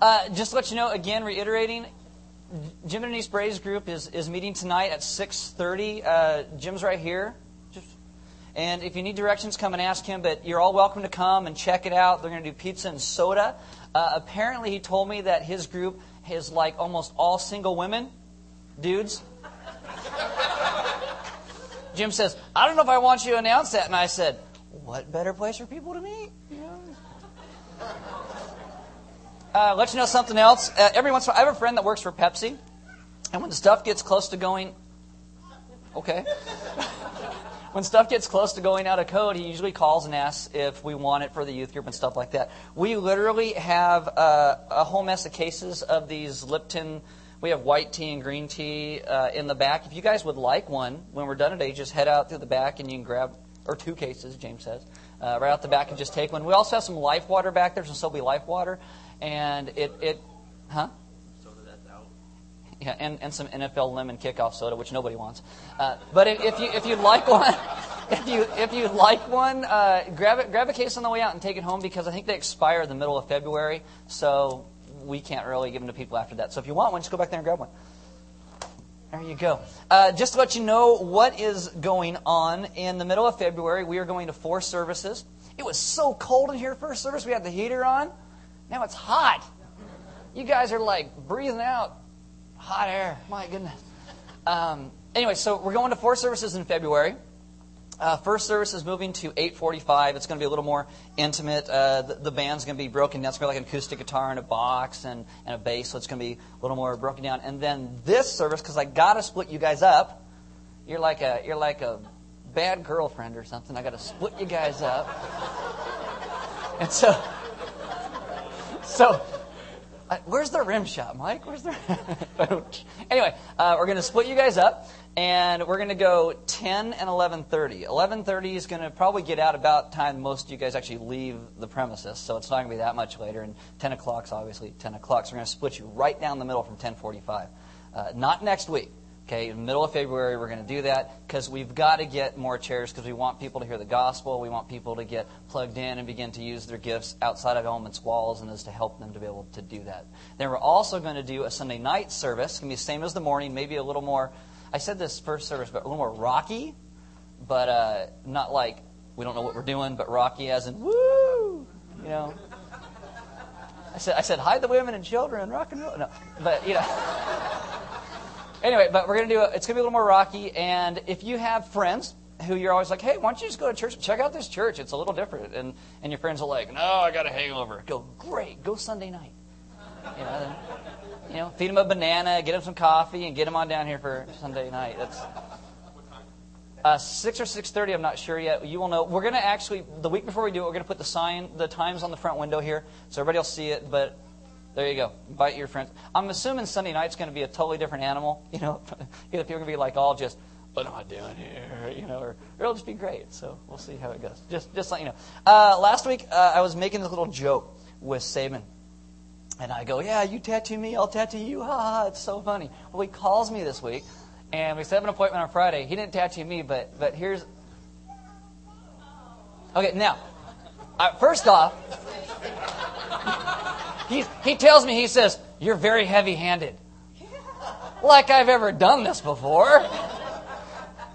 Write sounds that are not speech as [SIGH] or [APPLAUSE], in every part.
Uh, just to let you know, again, reiterating, Jim and Denise Bray's group is, is meeting tonight at 6.30. Uh, Jim's right here. And if you need directions, come and ask him. But you're all welcome to come and check it out. They're going to do pizza and soda. Uh, apparently, he told me that his group is like almost all single women, dudes. Jim says, I don't know if I want you to announce that. And I said, What better place for people to meet? Uh, let you know something else. Uh, every once in a while, I have a friend that works for Pepsi, and when stuff gets close to going, okay, [LAUGHS] when stuff gets close to going out of code, he usually calls and asks if we want it for the youth group and stuff like that. We literally have uh, a whole mess of cases of these Lipton. We have white tea and green tea uh, in the back. If you guys would like one, when we're done today, just head out through the back and you can grab, or two cases, James says, uh, right out the back and just take one. We also have some life water back there, some Sobe life water and it, it huh? Soda that's out. Yeah, and, and some NFL lemon kickoff soda, which nobody wants. Uh, but if, if you if you like one, [LAUGHS] if you if you like one, uh, grab it grab a case on the way out and take it home because I think they expire in the middle of February, so we can't really give them to people after that. So if you want one, just go back there and grab one. There you go. Uh, just to let you know what is going on in the middle of February, we are going to four services. It was so cold in here first service. We had the heater on. Now it's hot. You guys are like breathing out hot air. My goodness. Um, anyway, so we're going to four services in February. Uh, first service is moving to 8:45. It's going to be a little more intimate. Uh, the, the, band's going to be broken down. It's going to be like an acoustic guitar and a box and, and a bass, so it's going to be a little more broken down. And then this service, because I got to split you guys up. You're like a you're like a bad girlfriend or something. I got to split you guys up. And so so, uh, where's the rim shot, Mike? Where's the. [LAUGHS] anyway, uh, we're going to split you guys up, and we're going to go 10 and 11:30. 11:30 is going to probably get out about time most of you guys actually leave the premises, so it's not going to be that much later. And 10 o'clock's obviously 10 o'clock, so we're going to split you right down the middle from 10:45. Uh, not next week. Okay, in the middle of February, we're going to do that because we've got to get more chairs because we want people to hear the gospel. We want people to get plugged in and begin to use their gifts outside of Element's walls, and is to help them to be able to do that. Then we're also going to do a Sunday night service. It's going to be the same as the morning, maybe a little more. I said this first service, but a little more rocky, but uh, not like we don't know what we're doing, but rocky as in woo, you know. I said, I said, hide the women and children, rock and roll. No, but you know. Anyway, but we're going to do it. It's going to be a little more rocky. And if you have friends who you're always like, hey, why don't you just go to church? Check out this church. It's a little different. And, and your friends are like, no, I got a hangover. Go, great. Go Sunday night. You know, then, you know, feed them a banana, get them some coffee, and get them on down here for Sunday night. That's uh, six or six thirty. I'm not sure yet. You will know. We're going to actually the week before we do it, we're going to put the sign, the times on the front window here, so everybody will see it. But there you go. Invite your friends. I'm assuming Sunday night's going to be a totally different animal. [LAUGHS] You know, [LAUGHS] people are going to be like all just, what am I doing here? [LAUGHS] You know, or, it'll just be great. So we'll see how it goes. Just, just let you know. Uh, last week uh, I was making this little joke with Saban. And I go, yeah, you tattoo me, I'll tattoo you. Ha ha, it's so funny. Well, he calls me this week, and we set up an appointment on Friday. He didn't tattoo me, but but here's. Okay, now, uh, first off, he, he tells me, he says, You're very heavy handed. Like I've ever done this before.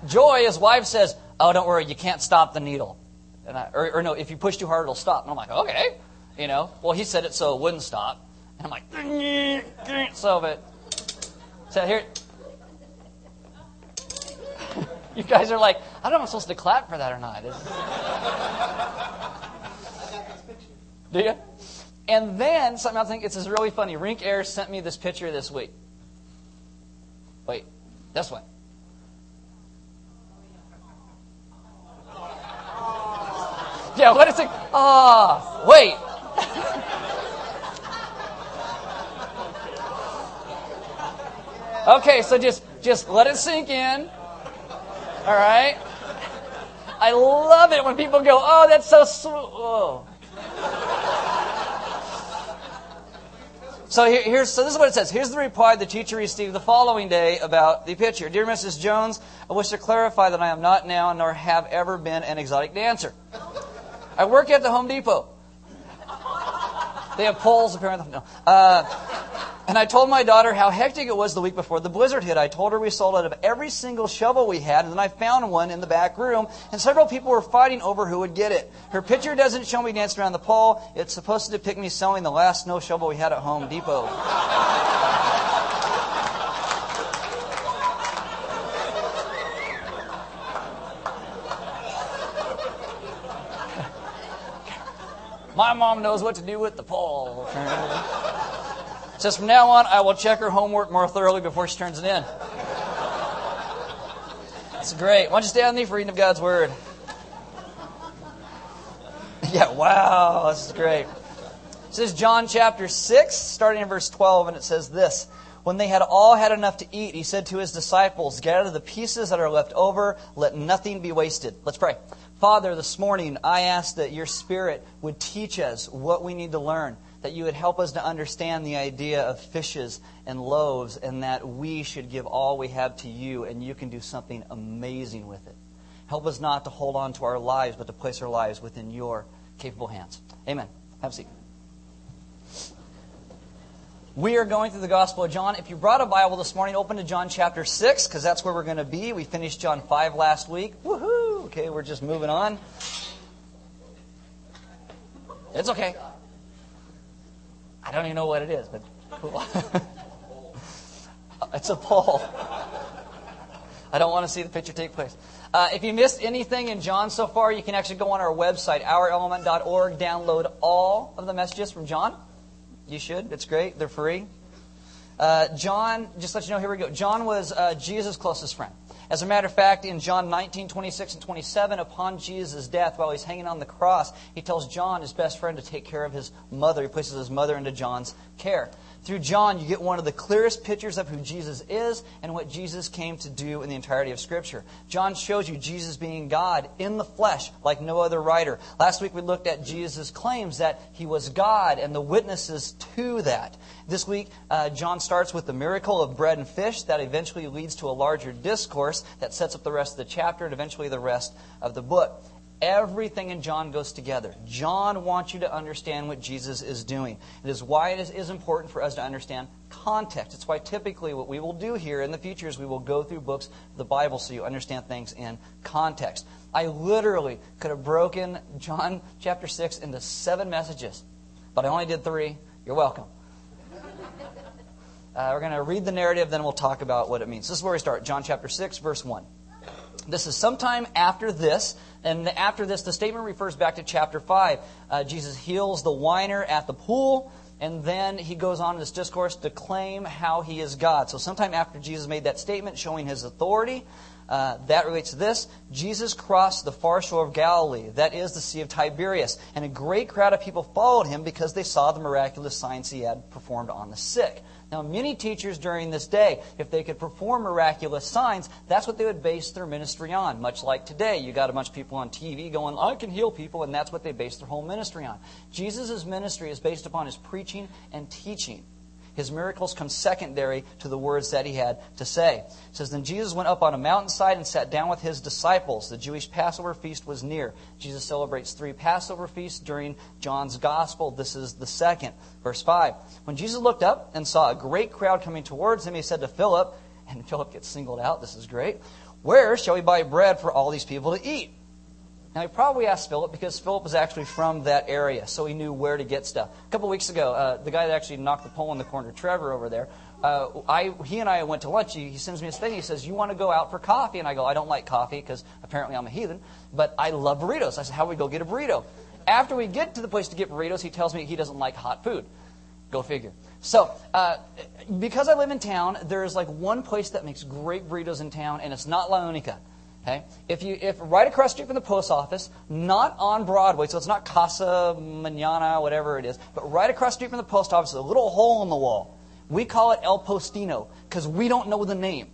Joy, his wife, says, Oh, don't worry, you can't stop the needle. And I, or, or no, if you push too hard, it'll stop. And I'm like, Okay. You know, well, he said it so it wouldn't stop. And I'm like, [LAUGHS] So, but, so here, [LAUGHS] you guys are like, I don't know if I'm supposed to clap for that or not. Do you? And then something I think it's is really funny. Rink Air sent me this picture this week. Wait, this one. Yeah, what is it? Ah, oh, wait. okay, so just just let it sink in. All right. I love it when people go, "Oh, that's so sweet." So here, here's so this is what it says. Here's the reply the teacher received the following day about the picture. Dear Mrs. Jones, I wish to clarify that I am not now nor have ever been an exotic dancer. I work at the Home Depot. They have poles apparently. No. Uh, and I told my daughter how hectic it was the week before the blizzard hit. I told her we sold out of every single shovel we had, and then I found one in the back room, and several people were fighting over who would get it. Her picture doesn't show me dancing around the pole. It's supposed to depict me selling the last snow shovel we had at Home Depot. [LAUGHS] My mom knows what to do with the pole. [LAUGHS] Says from now on, I will check her homework more thoroughly before she turns it in. That's great. Why don't you stay on me for reading of God's Word? [LAUGHS] Yeah, wow, this is great. This is John chapter 6, starting in verse 12, and it says this. When they had all had enough to eat, he said to his disciples, Gather the pieces that are left over, let nothing be wasted. Let's pray. Father, this morning I ask that your Spirit would teach us what we need to learn, that you would help us to understand the idea of fishes and loaves, and that we should give all we have to you, and you can do something amazing with it. Help us not to hold on to our lives, but to place our lives within your capable hands. Amen. Have a seat. We are going through the Gospel of John. If you brought a Bible this morning, open to John chapter 6, because that's where we're going to be. We finished John 5 last week. Woohoo! Okay, we're just moving on. It's okay. I don't even know what it is, but cool. [LAUGHS] it's a pole. I don't want to see the picture take place. Uh, if you missed anything in John so far, you can actually go on our website, ourelement.org, download all of the messages from John. You should. It's great. They're free. Uh, John, just let you know, here we go. John was uh, Jesus' closest friend. As a matter of fact, in John 19, 26 and 27, upon Jesus' death, while he's hanging on the cross, he tells John, his best friend, to take care of his mother. He places his mother into John's care. Through John, you get one of the clearest pictures of who Jesus is and what Jesus came to do in the entirety of Scripture. John shows you Jesus being God in the flesh like no other writer. Last week we looked at Jesus' claims that he was God and the witnesses to that. This week, uh, John starts with the miracle of bread and fish that eventually leads to a larger discourse that sets up the rest of the chapter and eventually the rest of the book. Everything in John goes together. John wants you to understand what Jesus is doing. It is why it is, important for us to understand context. It's why typically what we will do here in the future is we will go through books of the Bible so you understand things in context. I literally could have broken John chapter 6 into seven messages, but I only did three. You're welcome. Uh, we're going to read the narrative, then we'll talk about what it means. This is where we start John chapter 6, verse 1. This is sometime after this, and after this, the statement refers back to chapter 5. Uh, Jesus heals the whiner at the pool, and then he goes on in this discourse to claim how he is God. So, sometime after Jesus made that statement showing his authority, uh, that relates to this. Jesus crossed the far shore of Galilee, that is the Sea of Tiberias, and a great crowd of people followed him because they saw the miraculous signs he had performed on the sick. Now, many teachers during this day, if they could perform miraculous signs, that's what they would base their ministry on. Much like today, you got a bunch of people on TV going, I can heal people, and that's what they base their whole ministry on. Jesus' ministry is based upon his preaching and teaching. His miracles come secondary to the words that he had to say. It says, Then Jesus went up on a mountainside and sat down with his disciples. The Jewish Passover feast was near. Jesus celebrates three Passover feasts during John's gospel. This is the second. Verse 5. When Jesus looked up and saw a great crowd coming towards him, he said to Philip, [LAUGHS] and Philip gets singled out, this is great, Where shall we buy bread for all these people to eat? Now, he probably asked Philip because Philip was actually from that area, so he knew where to get stuff. A couple weeks ago, uh, the guy that actually knocked the pole in the corner, Trevor over there, uh, I, he and I went to lunch. He, he sends me a thing. He says, You want to go out for coffee? And I go, I don't like coffee because apparently I'm a heathen, but I love burritos. I said, How do we go get a burrito? After we get to the place to get burritos, he tells me he doesn't like hot food. Go figure. So, uh, because I live in town, there is like one place that makes great burritos in town, and it's not La Unica. Okay? If you if right across street from the post office, not on Broadway, so it's not Casa Manana, whatever it is, but right across street from the post office, a little hole in the wall. We call it El Postino because we don't know the name.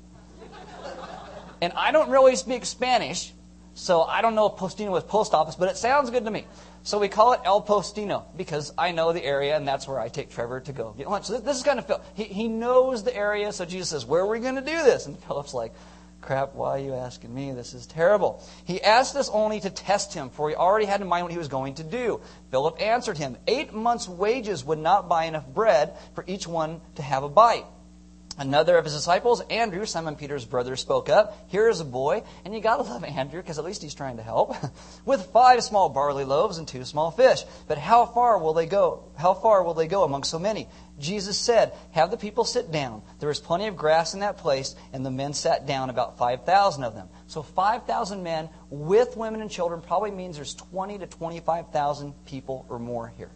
And I don't really speak Spanish, so I don't know if Postino is post office, but it sounds good to me. So we call it El Postino because I know the area and that's where I take Trevor to go get lunch. So this is kind of Phil. He, he knows the area, so Jesus says, Where are we going to do this? And Philip's like, Crap, why are you asking me? This is terrible. He asked this only to test him, for he already had in mind what he was going to do. Philip answered him, Eight months' wages would not buy enough bread for each one to have a bite. Another of his disciples, Andrew, Simon Peter's brother, spoke up. Here is a boy, and you gotta love Andrew because at least he's trying to help, [LAUGHS] with five small barley loaves and two small fish. But how far will they go? How far will they go among so many? Jesus said, Have the people sit down. There was plenty of grass in that place, and the men sat down, about 5,000 of them. So 5,000 men with women and children probably means there's 20 to 25,000 people or more here.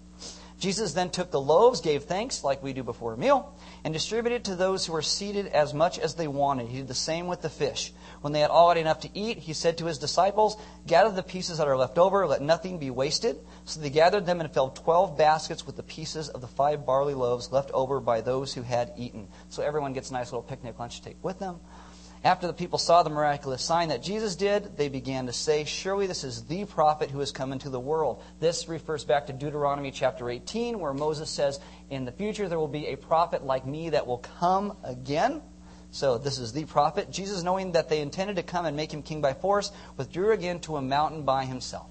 Jesus then took the loaves, gave thanks, like we do before a meal, and distributed to those who were seated as much as they wanted. He did the same with the fish. When they had all had enough to eat, he said to his disciples, Gather the pieces that are left over, let nothing be wasted. So they gathered them and filled twelve baskets with the pieces of the five barley loaves left over by those who had eaten. So everyone gets a nice little picnic lunch to take with them. After the people saw the miraculous sign that Jesus did, they began to say, Surely this is the prophet who has come into the world. This refers back to Deuteronomy chapter 18, where Moses says, In the future there will be a prophet like me that will come again. So this is the prophet. Jesus, knowing that they intended to come and make him king by force, withdrew again to a mountain by himself.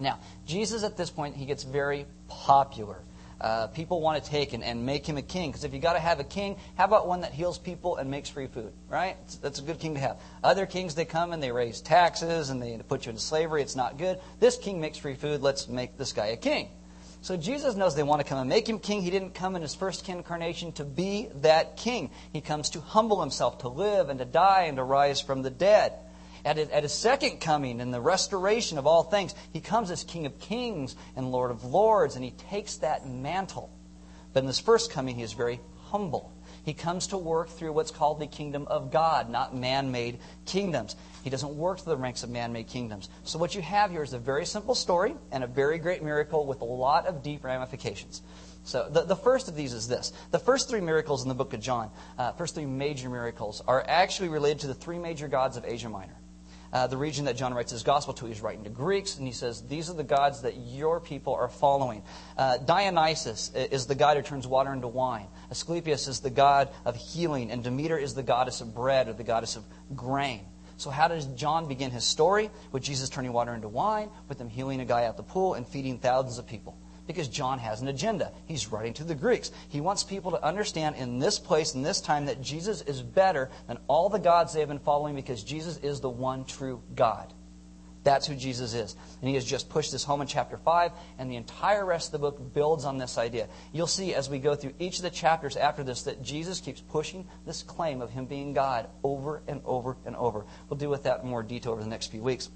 Now, Jesus at this point, he gets very popular uh, people want to take and, and make him a king. Because if you got to have a king, how about one that heals people and makes free food, right? That's a good king to have. Other kings, they come and they raise taxes and they put you into slavery. It's not good. This king makes free food. Let's make this guy a king. So Jesus knows they want to come and make him king. He didn't come in his first incarnation to be that king. He comes to humble himself, to live and to die and to rise from the dead at his, at his second coming and the restoration of all things, he comes as King of Kings and Lord of Lords, and he takes that mantle. But in this first coming, he is very humble. He comes to work through what's called the kingdom of God, not man made kingdoms. He doesn't work through the ranks of man made kingdoms. So, what you have here is a very simple story and a very great miracle with a lot of deep ramifications. So, the, the first of these is this. The first three miracles in the book of John, uh, first three major miracles, are actually related to the three major gods of Asia Minor uh, the region that John writes his gospel to. He's writing to Greeks, and he says, These are the gods that your people are following. Uh, Dionysus is the god who turns water into wine. Asclepius is the god of healing, and Demeter is the goddess of bread or the goddess of grain. So, how does John begin his story? With Jesus turning water into wine, with him healing a guy at the pool, and feeding thousands of people because John has an agenda. He's writing to the Greeks. He wants people to understand in this place, in this time, that Jesus is better than all the gods they have been following because Jesus is the one true God. That's who Jesus is. And he has just pushed this home in chapter 5, and the entire rest of the book builds on this idea. You'll see as we go through each of the chapters after this that Jesus keeps pushing this claim of him being God over and over and over. We'll deal with that in more detail over the next few weeks.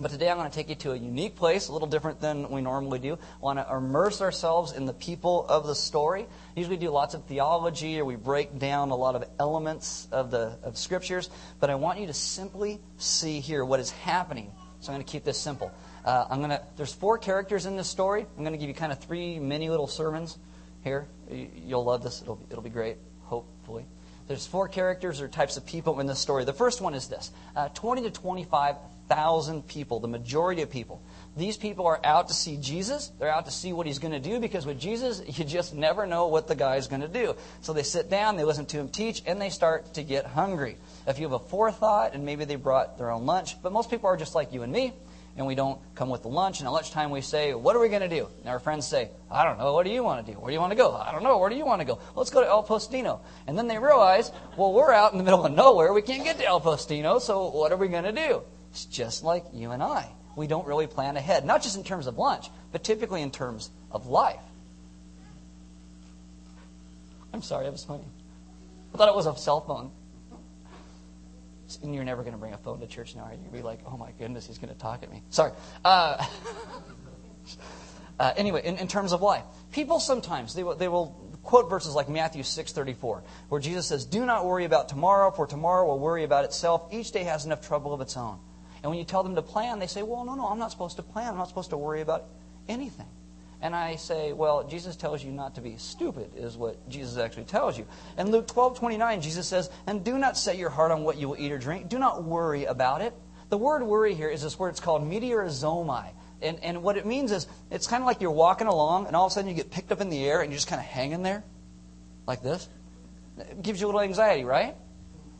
But today I'm going to take you to a unique place, a little different than we normally do. I want to immerse ourselves in the people of the story. Usually we do lots of theology or we break down a lot of elements of the of scriptures, but I want you to simply see here what is happening. So I'm going to keep this simple. Uh, I'm going to there's four characters in this story. I'm going to give you kind of three mini little sermons here. You'll love this. It'll it'll be great, hopefully. There's four characters or types of people in this story. The first one is this: uh, 20 to 25 thousand people, the majority of people. These people are out to see Jesus. They're out to see what he's going to do because with Jesus, [LAUGHS] you just never know what the guy's going to do. So they sit down, they listen to him teach, and they start to get hungry. If you have a forethought, and maybe they brought their own lunch, but most people are just like you and me and we don't come with the lunch. And at lunchtime, we say, What are we going to do? And our friends say, I don't know. What do you want to do? Where do you want to go? I don't know. Where do you want to go? Let's go to El Postino. And then they realize, Well, we're out in the middle of nowhere. We can't get to El Postino, so what are we going to do? It's just like you and I. We don't really plan ahead, not just in terms of lunch, but typically in terms of life. I'm sorry, I was funny. I thought it was a cell phone. And you're never going to bring a phone to church now, are you? You'll be like, oh my goodness, he's going to talk at me. Sorry. Uh, [LAUGHS] uh, anyway, in, in terms of life, people sometimes, they they will quote verses like Matthew 6:34, where Jesus says, "Do not worry about tomorrow, for tomorrow will worry about itself. Each day has enough trouble of its own." And when you tell them to plan, they say, well, no, no, I'm not supposed to plan. I'm not supposed to worry about anything. And I say, well, Jesus tells you not to be stupid, is what Jesus actually tells you. In Luke 12, 29, Jesus says, and do not set your heart on what you will eat or drink. Do not worry about it. The word worry here is this word, it's called meteorizomai. And, and what it means is, it's kind of like you're walking along, and all of a sudden you get picked up in the air, and you're just kind of hanging there, like this. It gives you a little anxiety, right?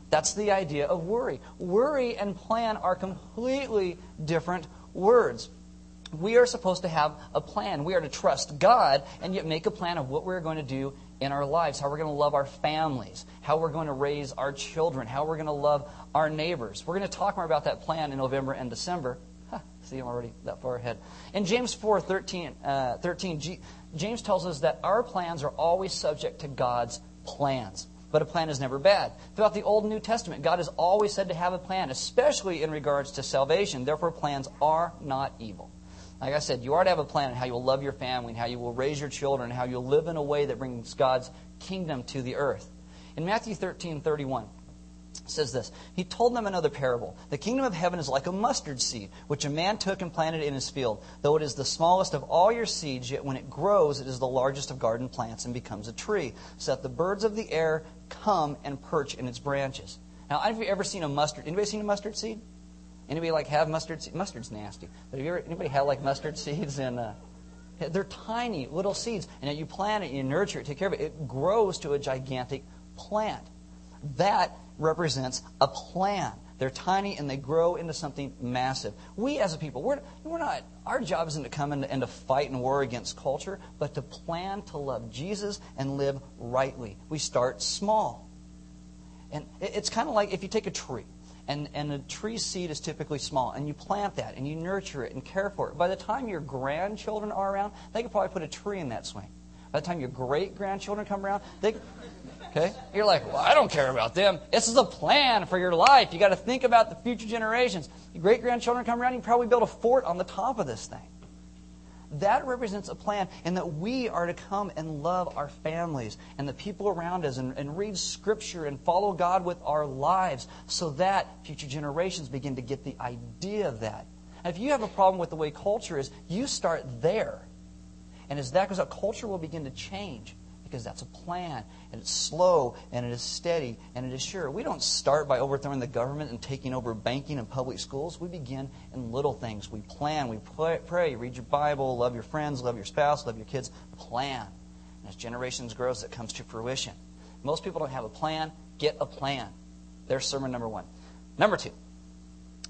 That's the idea of worry. Worry and plan are completely different words. We are supposed to have a plan. We are to trust God and yet make a plan of what we're going to do in our lives, how we're going to love our families, how we're going to raise our children, how we're going to love our neighbors. We're going to talk more about that plan in November and December. Huh, see, I'm already that far ahead. In James 4 13, uh, 13 G, James tells us that our plans are always subject to God's plans. But a plan is never bad. Throughout the Old and New Testament, God is always said to have a plan, especially in regards to salvation. Therefore, plans are not evil. Like I said, you are to have a plan on how you will love your family and how you will raise your children and how you'll live in a way that brings God's kingdom to the earth. In Matthew 13 31, says this He told them another parable. The kingdom of heaven is like a mustard seed, which a man took and planted in his field. Though it is the smallest of all your seeds, yet when it grows, it is the largest of garden plants and becomes a tree, so that the birds of the air come and perch in its branches. Now, have you ever seen a mustard? Anybody seen a mustard seed? Anybody like have mustard seeds? Mustard's nasty. But have you ever anybody had like mustard [LAUGHS] seeds and uh, they're tiny little seeds, and you plant it, you nurture it, take care of it. It grows to a gigantic plant. That represents a plan. They're tiny and they grow into something massive. We as a people, we're, we're not, our job isn't to come in and to fight and war against culture, but to plan to love Jesus and live rightly. We start small. And it's kind of like if you take a tree, and, and a tree seed is typically small, and you plant that, and you nurture it and care for it. By the time your grandchildren are around, they could probably put a tree in that swing. By the time your great grandchildren come around, they, Okay? You're like, well, I don't care about them. This is a plan for your life. You got to think about the future generations. Your great grandchildren come around, you probably build a fort on the top of this thing. That represents a plan, and that we are to come and love our families and the people around us and, and read Scripture and follow God with our lives so that future generations begin to get the idea of that. And if you have a problem with the way culture is, you start there. And as that goes out, culture will begin to change because that's a plan and it's slow and it is steady and it is sure. We don't start by overthrowing the government and taking over banking and public schools. We begin in little things. We plan, we pray, read your Bible, love your friends, love your spouse, love your kids. Plan. And as generations grows, it comes to fruition. Most people don't have a plan. Get a plan. There's sermon number one. Number two,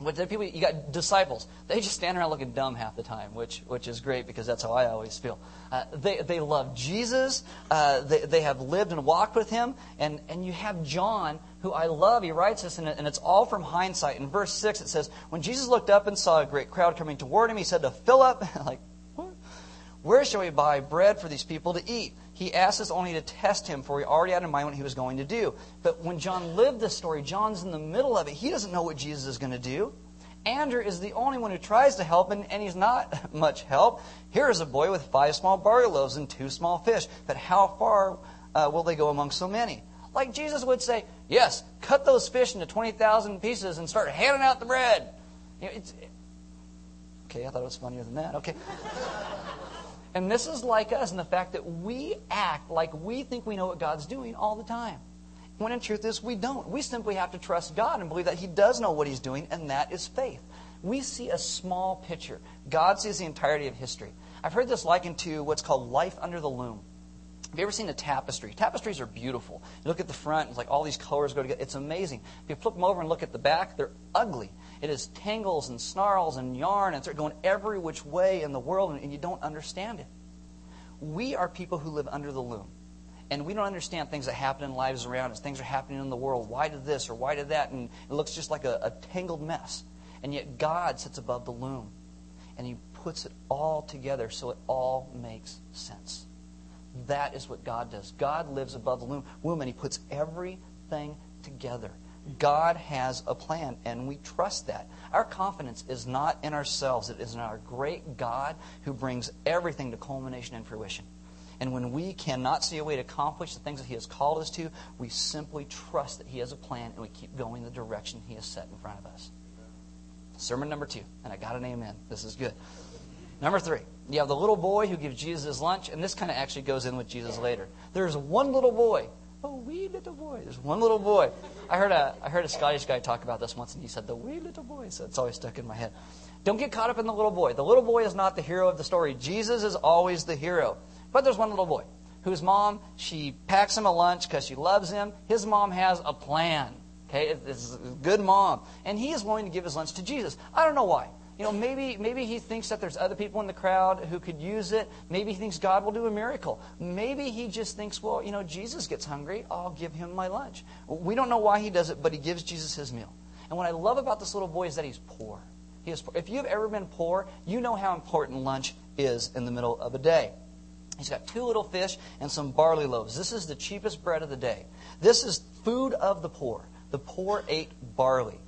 but the people you got disciples. They just stand around looking dumb half the time, which which is great because that's how I always feel. Uh, they they love Jesus. Uh, they they have lived and walked with him. And and you have John, who I love. He writes this, and, and it's all from hindsight. In verse six, it says, "When Jesus looked up and saw a great crowd coming toward him, he said to Philip, [LAUGHS] like. Where shall we buy bread for these people to eat?" He asked us only to test him, for he already had in mind what he was going to do. But when John lived this story, John's in the middle of it. He doesn't know what Jesus is going to do. Andrew is the only one who tries to help, and, and he's not [LAUGHS] much help. Here is a boy with five small barley loaves and two small fish. But how far uh, will they go among so many? Like Jesus would say, Yes, cut those fish into 20,000 pieces and start handing out the bread. You know, okay, I thought it was funnier than that. Okay. And this is like us in the fact that we act like we think we know what God's doing all the time. When in truth is we don't. We simply have to trust God and believe that He does know what He's doing, and that is faith. We see a small picture. God sees the entirety of history. I've heard this likened to what's called life under the loom. Have you ever seen a tapestry? Tapestries are beautiful. You look at the front, it's like all these colors go together. It's amazing. If you flip them over and look at the back, they're ugly. It is tangles and snarls and yarn, and it's going every which way in the world, and you don't understand it. We are people who live under the loom. And we don't understand things that happen in lives around us. Things are happening in the world. Why did this or why did that? And it looks just like a, a tangled mess. And yet God sits above the loom. And He puts it all together so it all makes sense. That is what God does. God lives above the loom, womb, and He puts everything together. God has a plan, and we trust that. Our confidence is not in ourselves, it is in our great God who brings everything to culmination and fruition. And when we cannot see a way to accomplish the things that He has called us to, we simply trust that He has a plan and we keep going the direction He has set in front of us. Sermon number two, and I got an amen. This is good. Number three, you have the little boy who gives Jesus his lunch, and this kind of actually goes in with Jesus later. There's one little boy. Oh, wee little boy. There's one little boy. I heard a I heard a Scottish guy talk about this once, and he said the wee little boy. So it's always stuck in my head. Don't get caught up in the little boy. The little boy is not the hero of the story. Jesus is always the hero. But there's one little boy whose mom she packs him a lunch because she loves him. His mom has a plan. Okay, this is a good mom. And he is willing to give his lunch to Jesus. I don't know why. You know, maybe, maybe he thinks that there's other people in the crowd who could use it. Maybe he thinks God will do a miracle. Maybe he just thinks, well, you know, Jesus gets hungry. I'll give him my lunch. We don't know why he does it, but he gives Jesus his meal. And what I love about this little boy is that he's poor. He is poor. If you've ever been poor, you know how important lunch is in the middle of a day. He's got two little fish and some barley loaves. This is the cheapest bread of the day. This is food of the poor. The poor ate barley.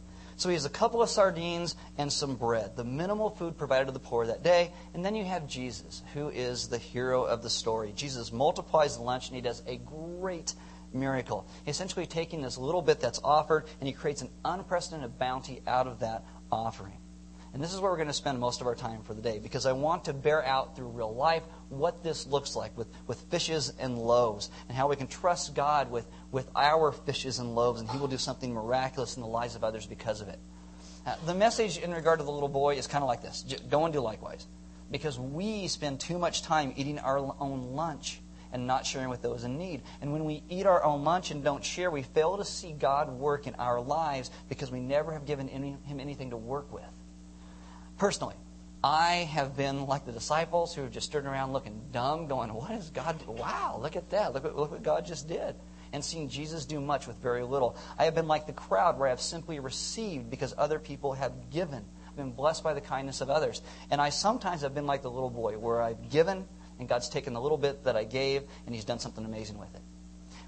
So he has a couple of sardines and some bread, the minimal food provided to the poor that day. And then you have Jesus, who is the hero of the story. Jesus multiplies the lunch and he does a great miracle. Essentially taking this little bit that's offered and he creates an unprecedented bounty out of that offering. And this is where we're going to spend most of our time for the day because I want to bear out through real life what this looks like with, with fishes and loaves and how we can trust God with, with our fishes and loaves and He will do something miraculous in the lives of others because of it. Uh, the message in regard to the little boy is kind of like this go and do likewise. Because we spend too much time eating our own lunch and not sharing with those in need. And when we eat our own lunch and don't share, we fail to see God work in our lives because we never have given any, Him anything to work with. Personally, I have been like the disciples who have just stood around looking dumb, going, What is God? Wow, look at that. Look, look what God just did. And seeing Jesus do much with very little. I have been like the crowd where I have simply received because other people have given. I've been blessed by the kindness of others. And I sometimes have been like the little boy where I've given and God's taken the little bit that I gave and He's done something amazing with it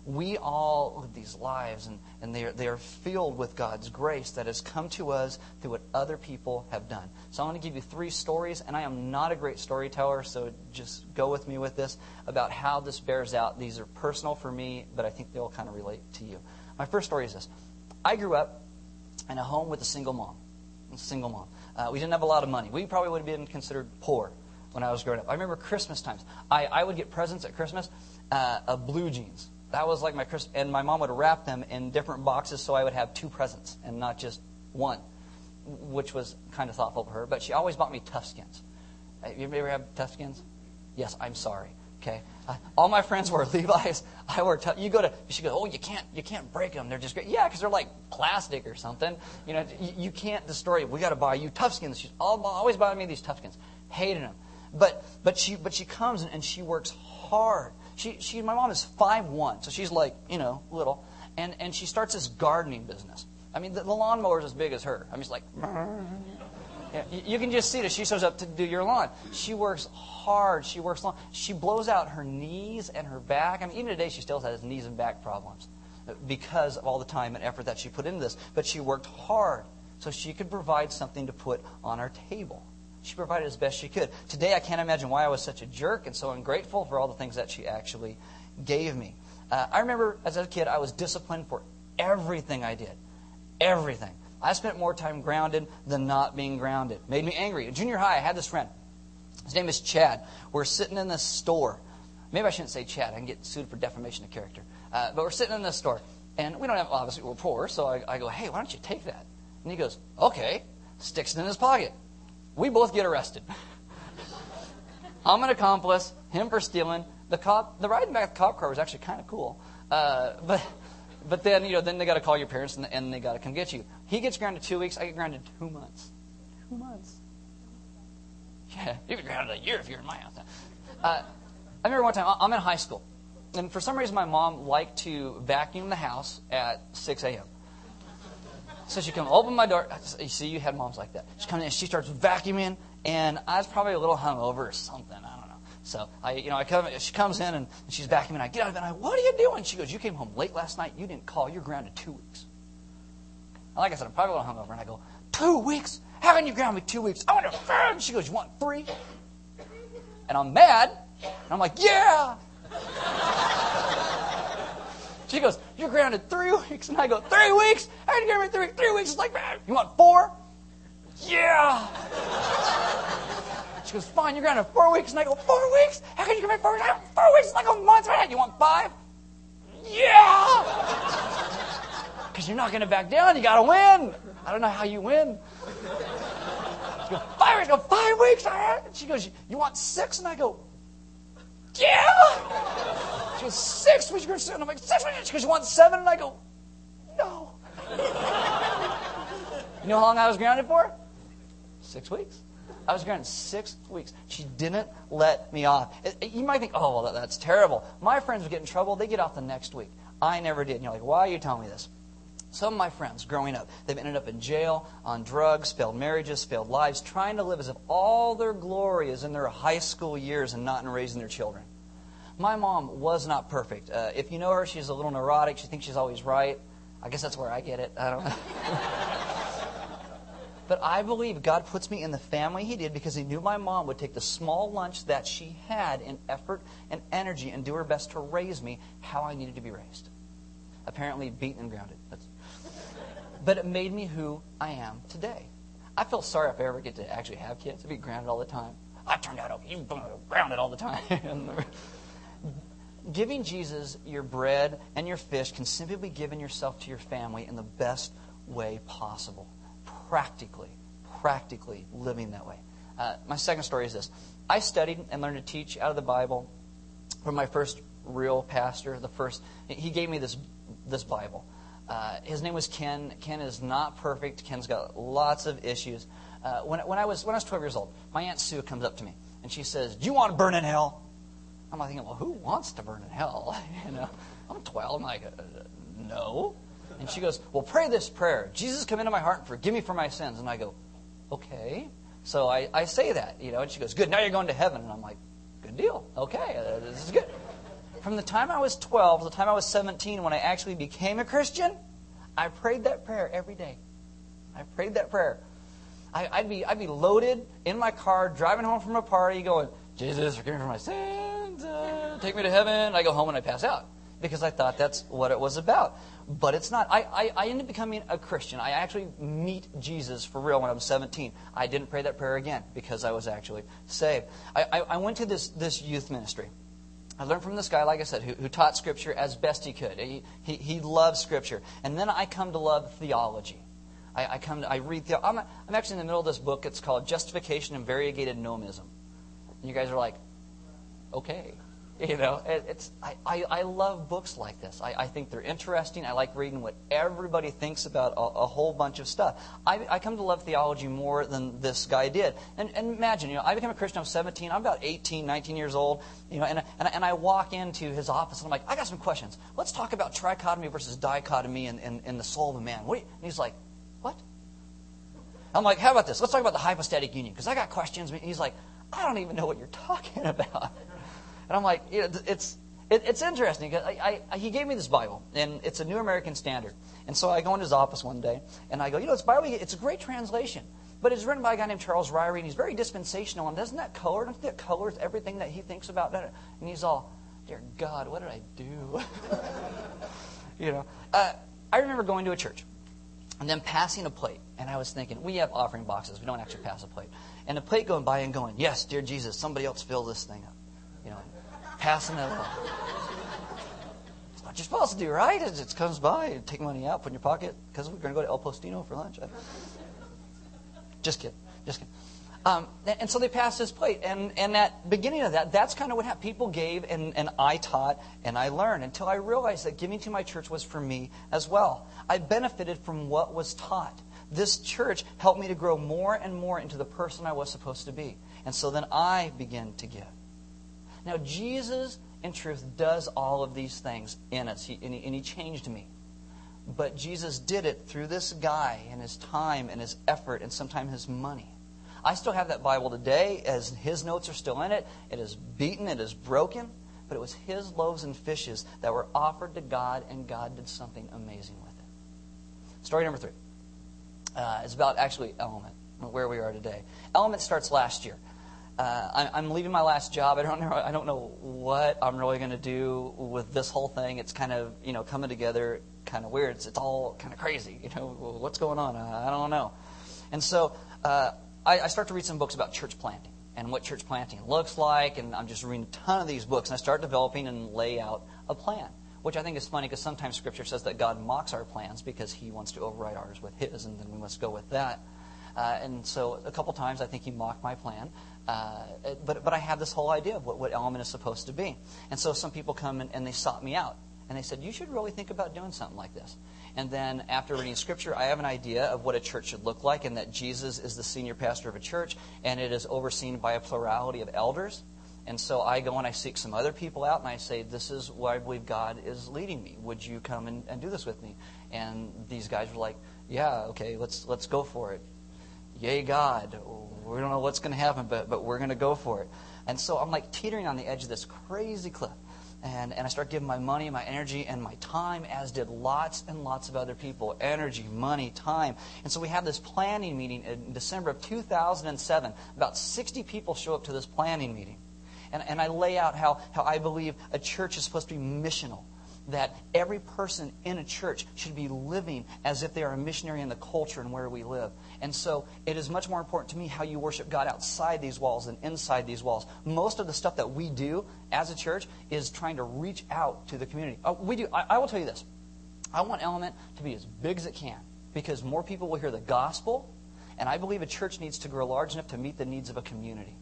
we all live these lives, and, and they, are, they are filled with God's grace that has come to us through what other people have done. So I'm going to give you three stories, and I am not a great storyteller, so just go with me with this about how this bears out. These are personal for me, but I think they'll kind of relate to you. My first story is this I grew up in a home with a single mom. A single mom. Uh, we didn't have a lot of money. We probably would have been considered poor when I was growing up. I remember Christmas times. I, I would get presents at Christmas uh, of blue jeans that was like my Christmas. And my mom would wrap them in different boxes so I would have two presents and not just one, which was kind of thoughtful of her. But she always bought me Toughskins. You ever have Toughskins? Yes, I'm sorry. Okay, uh, all my friends wear [LAUGHS] Levi's. I wear. Tuff- you go to. She goes, oh, you can't. You can't break them. They're just great. Yeah, because they're like plastic or something. You know, you, you can't destroy it. We got to buy you Toughskins. She's always buying me these Toughskins. Hated them. But but she but she comes and, and she works hard she, she, my mom is five one, so she's like, you know, little. And, and she starts this gardening business. I mean, the, the lawnmower is as big as her. I mean, it's like, mm. yeah, you, you can just see that she shows up to do your lawn. She works hard. She works long. She blows out her knees and her back. I mean, even today, she still has knees and back problems uh, because of all the time and effort that she put into this. But she worked hard so she could provide something to put on our table. She provided as best she could. Today, I can't imagine why I was such a jerk and so ungrateful for all the things that she actually gave me. Uh, I remember as a kid, I was disciplined for everything I did. Everything. I spent more time grounded than not being grounded. Made me angry. In junior high, I had this friend. His name is Chad. We're sitting in this store. Maybe I shouldn't say Chad. I can get sued for defamation of character. Uh, but we're sitting in this store. And we don't have, obviously, we're poor. So I, I go, hey, why don't you take that? And he goes, okay. Sticks it in his pocket. We both get arrested. I'm an accomplice, him for stealing. The cop, the riding back of the cop car was actually kind of cool. Uh, but, but then, you know, then they got to call your parents and, and they got to come get you. He gets grounded two weeks. I get grounded two months. Two months. Yeah, you get grounded a year if you're in my house. Uh, I remember one time, I'm in high school. And for some reason, my mom liked to vacuum the house at 6 a.m. So she comes, open my door. You see, you had moms like that. She comes in, and she starts vacuuming, and I was probably a little hungover or something. I don't know. So I, you know, I come. She comes in and she's vacuuming. I get out of bed. I, what are you doing? She goes, you came home late last night. You didn't call. You're grounded two weeks. And like I said, I'm probably a little hungover, and I go, two weeks? How can you ground me two weeks? I want to. She goes, you want three? And I'm mad. And I'm like, yeah. She goes, You're grounded three weeks. And I go, Three weeks? How did you ground me three weeks? Three weeks is like, man, you want four? Yeah. She goes, Fine, you're grounded four weeks. And I go, Four weeks? How can you me four weeks? Four weeks is like a month, man. You want five? Yeah. Because you're not going to back down. You got to win. I don't know how you win. She goes, Five weeks. Go, Five weeks? She goes, You want six? And I go, Yeah. She goes, six weeks. You're I'm like, six weeks. She goes, you want seven? And I go, no. You know how long I was grounded for? Six weeks. I was grounded six weeks. She didn't let me off. You might think, oh, well, that's terrible. My friends would get in trouble. They get off the next week. I never did. And you're like, why are you telling me this? Some of my friends growing up, they've ended up in jail, on drugs, failed marriages, failed lives, trying to live as if all their glory is in their high school years and not in raising their children. My mom was not perfect. Uh, if you know her, she's a little neurotic. She thinks she's always right. I guess that's where I get it. I don't know. [LAUGHS] but I believe God puts me in the family He did because He knew my mom would take the small lunch that she had in effort and energy and do her best to raise me how I needed to be raised. Apparently, beaten and grounded. That's but it made me who I am today. I feel sorry if I ever get to actually have kids. I'd be grounded all the time. I turned out okay, grounded all the time. [LAUGHS] Giving Jesus your bread and your fish can simply be giving yourself to your family in the best way possible. Practically, practically living that way. Uh, my second story is this I studied and learned to teach out of the Bible from my first real pastor. The first, he gave me this, this Bible. Uh, his name was Ken. Ken is not perfect. Ken's got lots of issues. Uh, when, when, I was, when I was 12 years old, my Aunt Sue comes up to me and she says, Do you want to burn in hell? I'm like thinking, Well, who wants to burn in hell? [LAUGHS] you know, I'm 12. I'm like, uh, No. And she goes, Well, pray this prayer Jesus, come into my heart and forgive me for my sins. And I go, Okay. So I, I say that, you know, and she goes, Good, now you're going to heaven. And I'm like, Good deal. Okay, uh, this is good from the time I was 12 to the time I was 17, when I actually became a Christian, I prayed that prayer every day. I prayed that prayer. I, would be, I'd be loaded in my car, driving home from a party, going, Jesus, forgive me for my sins, uh, take me to heaven. I go home and I pass out because I thought that's what it was about. But it's not. I, I, I ended up becoming a Christian. I actually meet Jesus for real when I was 17. I didn't pray that prayer again because I was actually saved. I, I, I went to this, this youth ministry. I learned from this guy, like I said, who, who taught Scripture as best he could. He, he, he loved Scripture. And then I come to love theology. I, I come to, I read, the, I'm, I'm actually in the middle of this book. It's called Justification and Variegated Nomism. And you guys are like, okay. [LAUGHS] You know, it's I, I, I, love books like this. I, I think they're interesting. I like reading what everybody thinks about a, a whole bunch of stuff. I, I come to love theology more than this guy did. And, and imagine, you know, I became a Christian. I was 17. I'm about 18, 19 years old. You know, and, and, and I walk into his office and I'm like, I got some questions. Let's talk about trichotomy versus dichotomy in, in, in the soul of a man. What and he's like, what? I'm like, how about this? Let's talk about the hypostatic union because I got questions. And he's like, I don't even know what you're talking [LAUGHS] about. And I'm like, it's, it, it's interesting I, I, he gave me this Bible, and it's a New American Standard. And so I go in his office one day, and I go, you know, it's Bible, it's a great translation. But it's written by a guy named Charles Ryrie, and he's very dispensational. And doesn't that color? Doesn't that colors everything that he thinks about? And he's all, dear God, what did I do? [LAUGHS] you know, uh, I remember going to a church and then passing a plate, and I was thinking, we have offering boxes. We don't actually pass a plate. And a plate going by and going, yes, dear Jesus, somebody else fill this thing up. You passing it along. It's what you're supposed to do, right? It just comes by and take money out, put in your pocket, because we're going to go to El Postino for lunch. [LAUGHS] Just kidding. Just kidding. Um, and so they passed this plate. And, and at beginning of that, that's kind of what happened. People gave, and, and I taught, and I learned until I realized that giving to my church was for me as well. I benefited from what was taught. This church helped me to grow more and more into the person I was supposed to be. And so then I began to give. Now, Jesus, in truth, does all of these things in us, he, and, he, and he changed me. But Jesus did it through this guy and his time and his effort and sometimes his money. I still have that Bible today, as his notes are still in it. It is beaten, it is broken, but it was his loaves and fishes that were offered to God, and God did something amazing with it. Story number three uh, is about actually Element, where we are today. Element starts last year uh, I'm leaving my last job. I don't know. I don't know what I'm really going to do with this whole thing. It's kind of you know coming together, kind of weird. It's, it's all kind of crazy. You know what's going on? I, I don't know. And so uh, I, I start to read some books about church planting and what church planting looks like. And I'm just reading a ton of these books, and I start developing and lay out a plan. Which I think is funny because sometimes Scripture says that God mocks our plans because He wants to override ours with His, and then we must go with that. Uh, and so a couple times I think He mocked my plan. Uh, but, but I have this whole idea of what, what element is supposed to be. And so some people come and, and they sought me out. And they said, You should really think about doing something like this. And then after reading scripture, I have an idea of what a church should look like and that Jesus is the senior pastor of a church and it is overseen by a plurality of elders. And so I go and I seek some other people out and I say, This is where I believe God is leading me. Would you come and, and do this with me? And these guys were like, Yeah, okay, let's let's go for it. Yay God. We don't know what's gonna happen, but but we're gonna go for it. And so I'm like teetering on the edge of this crazy cliff. And, and I start giving my money, my energy, and my time, as did lots and lots of other people. Energy, money, time. And so we have this planning meeting in December of 2007. About 60 people show up to this planning meeting. And, and I lay out how, how I believe a church is supposed to be missional that every person in a church should be living as if they are a missionary in the culture and where we live. And so it is much more important to me how you worship God outside these walls than inside these walls. Most of the stuff that we do as a church is trying to reach out to the community. Uh, we do. I, I will tell you this. I want Element to be as big as it can because more people will hear the gospel, and I believe a church needs to grow large enough to meet the needs of a community.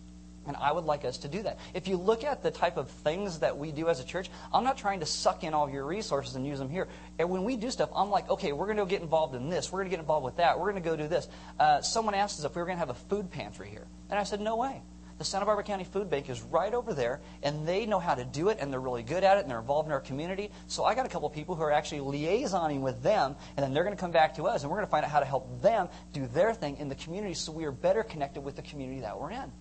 And I would like us to do that. If you look at the type of things that we do as a church, I'm not trying to suck in all your resources and use them here. And when we do stuff, I'm like, okay, we're going to get involved in this. We're going to get involved with that. We're going to go do this. Uh, someone asked us if we were going to have a food pantry here. And I said, no way. The Santa Barbara County Food Bank is right over there, and they know how to do it, and they're really good at it, and they're involved in our community. So I got a couple of people who are actually liaisoning with them, and then they're going to come back to us, and we're going to find out how to help them do their thing in the community so we are better connected with the community that we're in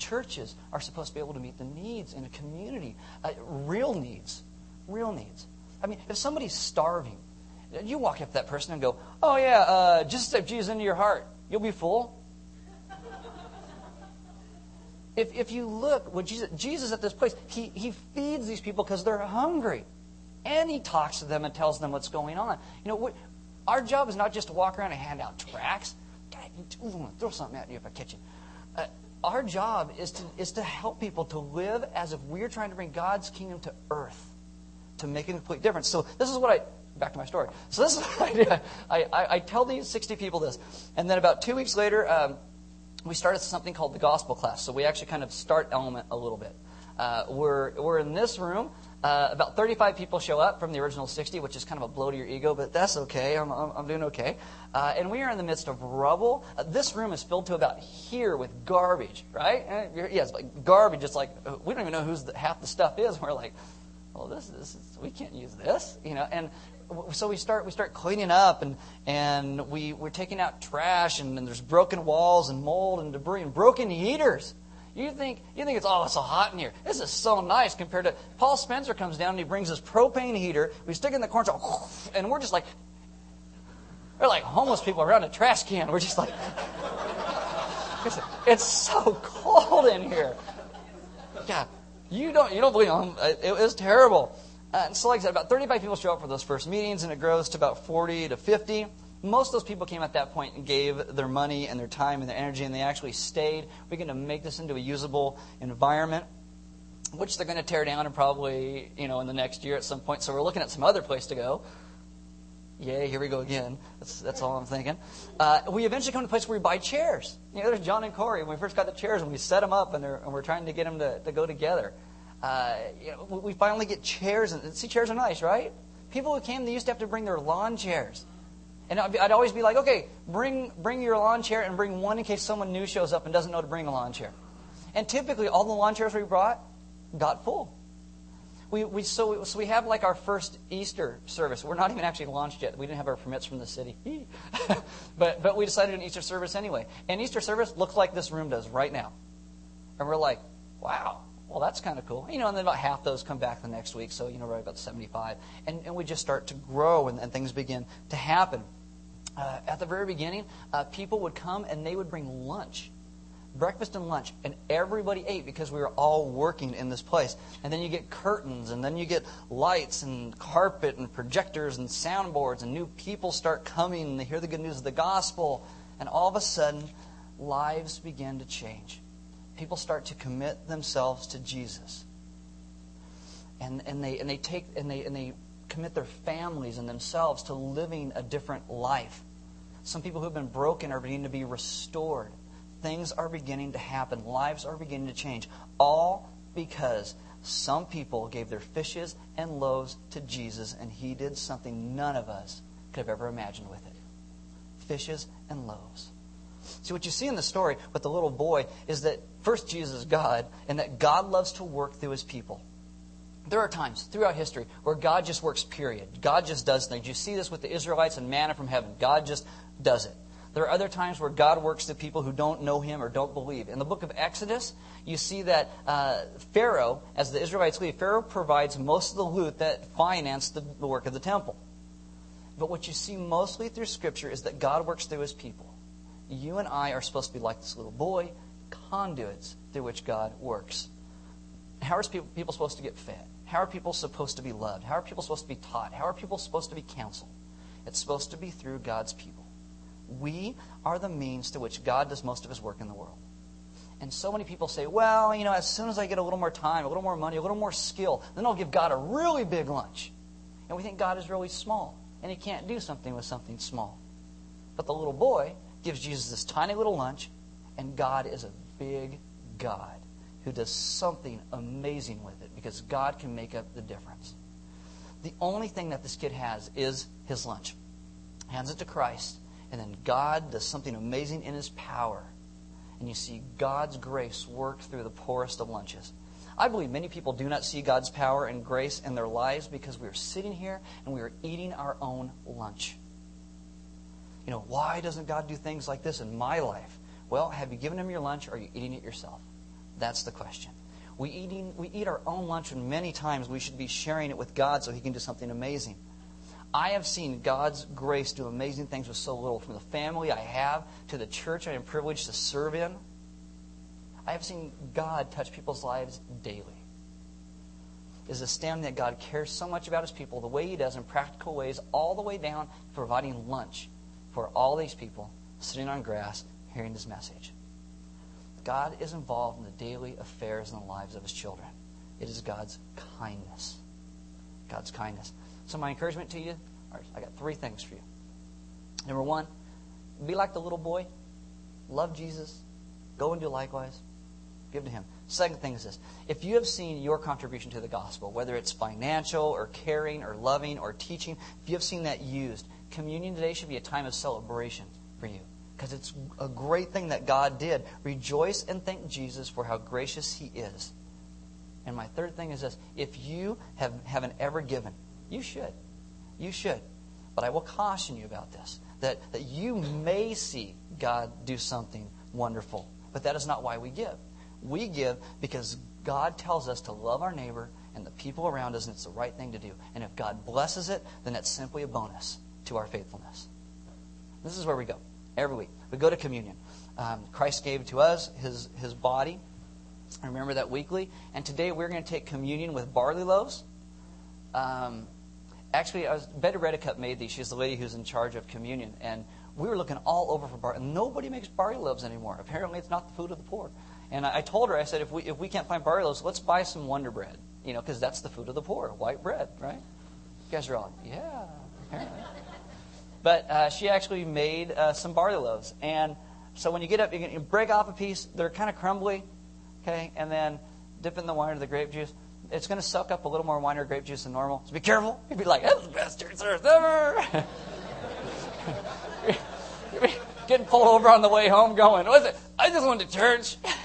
churches are supposed to be able to meet the needs in a community, uh, real needs, real needs. I mean, if somebody's starving, you walk up to that person and go, "Oh yeah, uh, just accept Jesus into your heart, you'll be full." if if you look, what Jesus, Jesus at this place, he he feeds these people because they're hungry, and he talks to them and tells them what's going on. You know, what, our job is not just to walk around and hand out tracts. God, throw something at you if I catch you. Uh, our job is to, is to help people to live as if we're trying to bring God's kingdom to earth, to make a complete difference. So this is what I, back to my story. So this is what I. I, I, I tell these 60 people this. And then about two weeks later, um, we started something called the gospel class. So we actually kind of start element a little bit. Uh, we're, we're in this room. Uh, about 35 people show up from the original 60, which is kind of a blow to your ego, but that's okay. I'm, I'm, I'm doing okay. Uh, and we are in the midst of rubble. Uh, this room is filled to about here with garbage, right? Uh, yes, like garbage. It's like uh, we don't even know who's the, half the stuff is. [LAUGHS] We're like, well, this, this is, we can't use this, you know. And so we start we start cleaning up and and we we're taking out trash and, and there's broken walls and mold and debris and broken heaters. You think you think it's oh it's so hot in here. This is so nice compared to Paul Spencer comes down and he brings his propane heater. We stick it in the corner [LAUGHS] and we're just like we're like homeless people around a trash can. We're just like [LAUGHS] it's so cold in here. God, you don't you don't believe them. It was terrible. Uh, and so, like I said, about 35 people show up for those first meetings, and it grows to about 40 to 50 most of those people came at that point and gave their money and their time and their energy, and they actually stayed. We're going to make this into a usable environment, which they're going to tear down and probably, you know, in the next year at some point. So we're looking at some other place to go. Yay, here we go again. That's, that's all I'm thinking. Uh, we eventually come to a place where we buy chairs. You know, there's John and Corey. When we first got the chairs, and we set them up, and, and we're trying to get them to, to go together. Uh, you know, we finally get chairs, and see, chairs are nice, right? People who came, they used to have to bring their lawn chairs. And I'd always be like, okay, bring, bring your lawn chair and bring one in case someone new shows up and doesn't know to bring a lawn chair. And typically, all the lawn chairs we brought got full. We, we, so, so we have like our first Easter service. We're not even actually launched yet. We didn't have our permits from the city. [LAUGHS] but, but we decided an Easter service anyway. And Easter service looks like this room does right now. And we're like, wow, well, that's kind of cool. You know, and then about half those come back the next week. So, you know, right about 75. And, and we just start to grow and, and things begin to happen uh, at the very beginning, uh, people would come and they would bring lunch, breakfast and lunch, and everybody ate because we were all working in this place. And then you get curtains, and then you get lights and carpet and projectors and soundboards, and new people start coming and they hear the good news of the gospel, and all of a sudden, lives begin to change. People start to commit themselves to Jesus. And, and, they, and they take and they, and they commit their families and themselves to living a different life. Some people who have been broken are beginning to be restored. Things are beginning to happen. Lives are beginning to change. All because some people gave their fishes and loaves to Jesus, and he did something none of us could have ever imagined with it fishes and loaves. See, what you see in the story with the little boy is that first, Jesus is God, and that God loves to work through his people. There are times throughout history where God just works, period. God just does things. You see this with the Israelites and manna from heaven. God just does it. There are other times where God works to people who don't know Him or don't believe. In the book of Exodus, you see that uh, Pharaoh, as the Israelites leave, Pharaoh provides most of the loot that financed the, the work of the temple. But what you see mostly through Scripture is that God works through His people. You and I are supposed to be like this little boy, conduits through which God works. How are people, supposed to get fed? How are people supposed to be loved? How are people supposed to be taught? How are people supposed to be counseled? It's supposed to be through God's people. We are the means to which God does most of his work in the world. And so many people say, well, you know, as soon as I get a little more time, a little more money, a little more skill, then I'll give God a really big lunch. And we think God is really small, and he can't do something with something small. But the little boy gives Jesus this tiny little lunch, and God is a big God who does something amazing with it because God can make up the difference. The only thing that this kid has is his lunch. Hands it to Christ, and then God does something amazing in his power. And you see God's grace work through the poorest of lunches. I believe many people do not see God's power and grace in their lives because we are sitting here and we are eating our own lunch. You know, why doesn't God do things like this in my life? Well, have you given him your lunch or are you eating it yourself? That's the question. We, eating, we eat our own lunch, and many times we should be sharing it with God so He can do something amazing. I have seen God's grace do amazing things with so little, from the family I have to the church I am privileged to serve in. I have seen God touch people's lives daily. It is astounding that God cares so much about his people the way he does in practical ways, all the way down to providing lunch for all these people sitting on grass hearing his message. God is involved in the daily affairs and the lives of his children. It is God's kindness. God's kindness. So, my encouragement to you I got three things for you. Number one, be like the little boy. Love Jesus. Go and do likewise. Give to him. Second thing is this if you have seen your contribution to the gospel, whether it's financial or caring or loving or teaching, if you have seen that used, communion today should be a time of celebration for you because it's a great thing that God did. Rejoice and thank Jesus for how gracious He is. And my third thing is this if you have, haven't ever given, you should. You should. But I will caution you about this that, that you may see God do something wonderful. But that is not why we give. We give because God tells us to love our neighbor and the people around us, and it's the right thing to do. And if God blesses it, then that's simply a bonus to our faithfulness. This is where we go every week. We go to communion. Um, Christ gave to us his, his body. I remember that weekly. And today we're going to take communion with barley loaves. Um, actually, I was, Betty Redicup made these. She's the lady who's in charge of communion. And we were looking all over for barley. Nobody makes barley loaves anymore. Apparently, it's not the food of the poor. And I, I told her, I said, if we, if we can't find barley loaves, let's buy some Wonder Bread. You know, because that's the food of the poor, white bread, right? You guys are all, yeah, apparently. But uh, she actually made uh, some barley loaves. And so when you get up, you, can, break off a piece. They're kind of crumbly, okay? And then dip in the wine or the grape juice. It's going to suck up a little more wine or grape juice than normal. So be careful. You'd be like, that's the best church service ever. Getting pulled over on the way home going, what is it? I just went to church. [LAUGHS]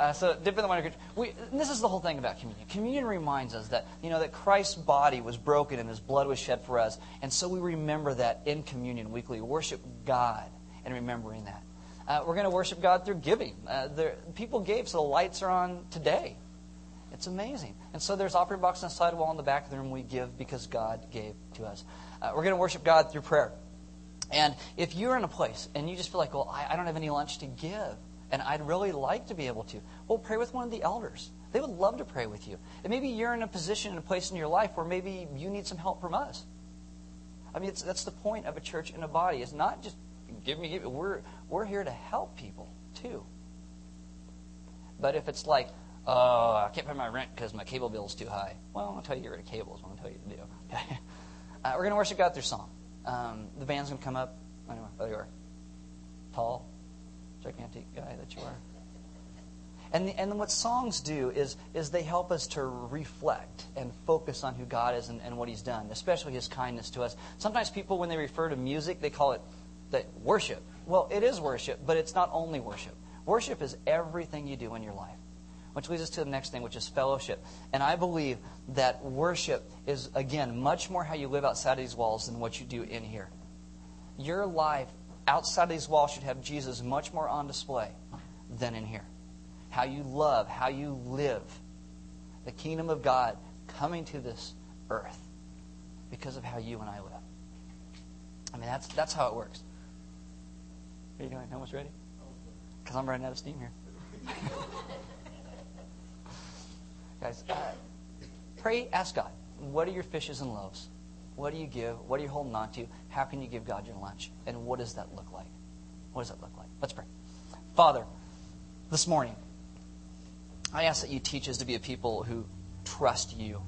Uh, so in the wine. We, this is the whole thing about communion. Communion reminds us that you know that Christ's body was broken and His blood was shed for us, and so we remember that in communion weekly. Worship God and remembering that. Uh, we're going to worship God through giving. Uh, there, people gave, so the lights are on today. It's amazing. And so there's offering box on the side wall in the back of the room. We give because God gave to us. Uh, we're going to worship God through prayer. And if you're in a place and you just feel like, well, I, I don't have any lunch to give, and I'd really like to be able to. Well, pray with one of the elders. They would love to pray with you. And maybe you're in a position, in a place in your life where maybe you need some help from us. I mean, that's the point of a church and a body. It's not just give me, give me. We're, we're here to help people, too. But if it's like, oh, I can't pay my rent because my cable bill is too high. Well, I'll tell you, you're at cable is what I'm going to tell you to do. [LAUGHS] uh, we're going to worship God through song. Um, the band's going to come up. Anyway, there you are. Paul, gigantic guy that you are. And, the, and what songs do is, is they help us to reflect and focus on who God is and, and what He's done, especially His kindness to us. Sometimes people, when they refer to music, they call it the worship. Well, it is worship, but it's not only worship. Worship is everything you do in your life. Which leads us to the next thing, which is fellowship. And I believe that worship is, again, much more how you live outside of these walls than what you do in here. Your life outside these walls should have Jesus much more on display than in here how you love, how you live. The kingdom of God coming to this earth because of how you and I live. I mean, that's, that's how it works. Are you going almost ready? Because I'm running out of steam here. [LAUGHS] Guys, uh, pray, ask God, what are your fishes and loaves? What do you give? What are you holding on to? How can you give God your lunch? And what does that look like? What does that look like? Let's pray. Father, this morning, I ask that you teach us to be a people who trust you.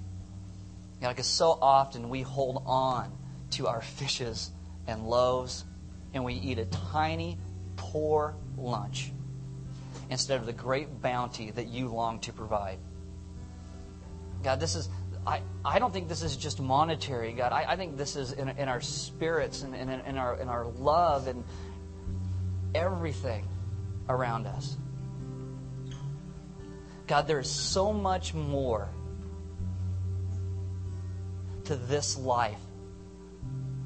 God, because so often we hold on to our fishes and loaves and we eat a tiny, poor lunch instead of the great bounty that you long to provide. God, this is, I, I don't think this is just monetary, God. I, I think this is in, in our spirits and in, in, our, in our love and everything around us. God, there is so much more to this life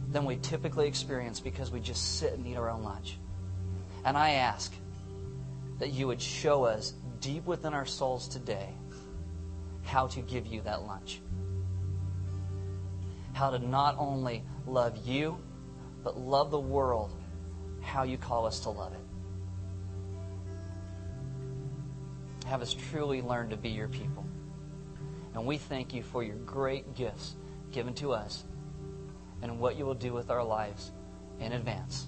than we typically experience because we just sit and eat our own lunch. And I ask that you would show us deep within our souls today how to give you that lunch. How to not only love you, but love the world how you call us to love it. have us truly learn to be your people. And we thank you for your great gifts given to us and what you will do with our lives in advance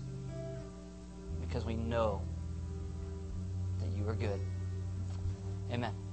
because we know that you are good. Amen.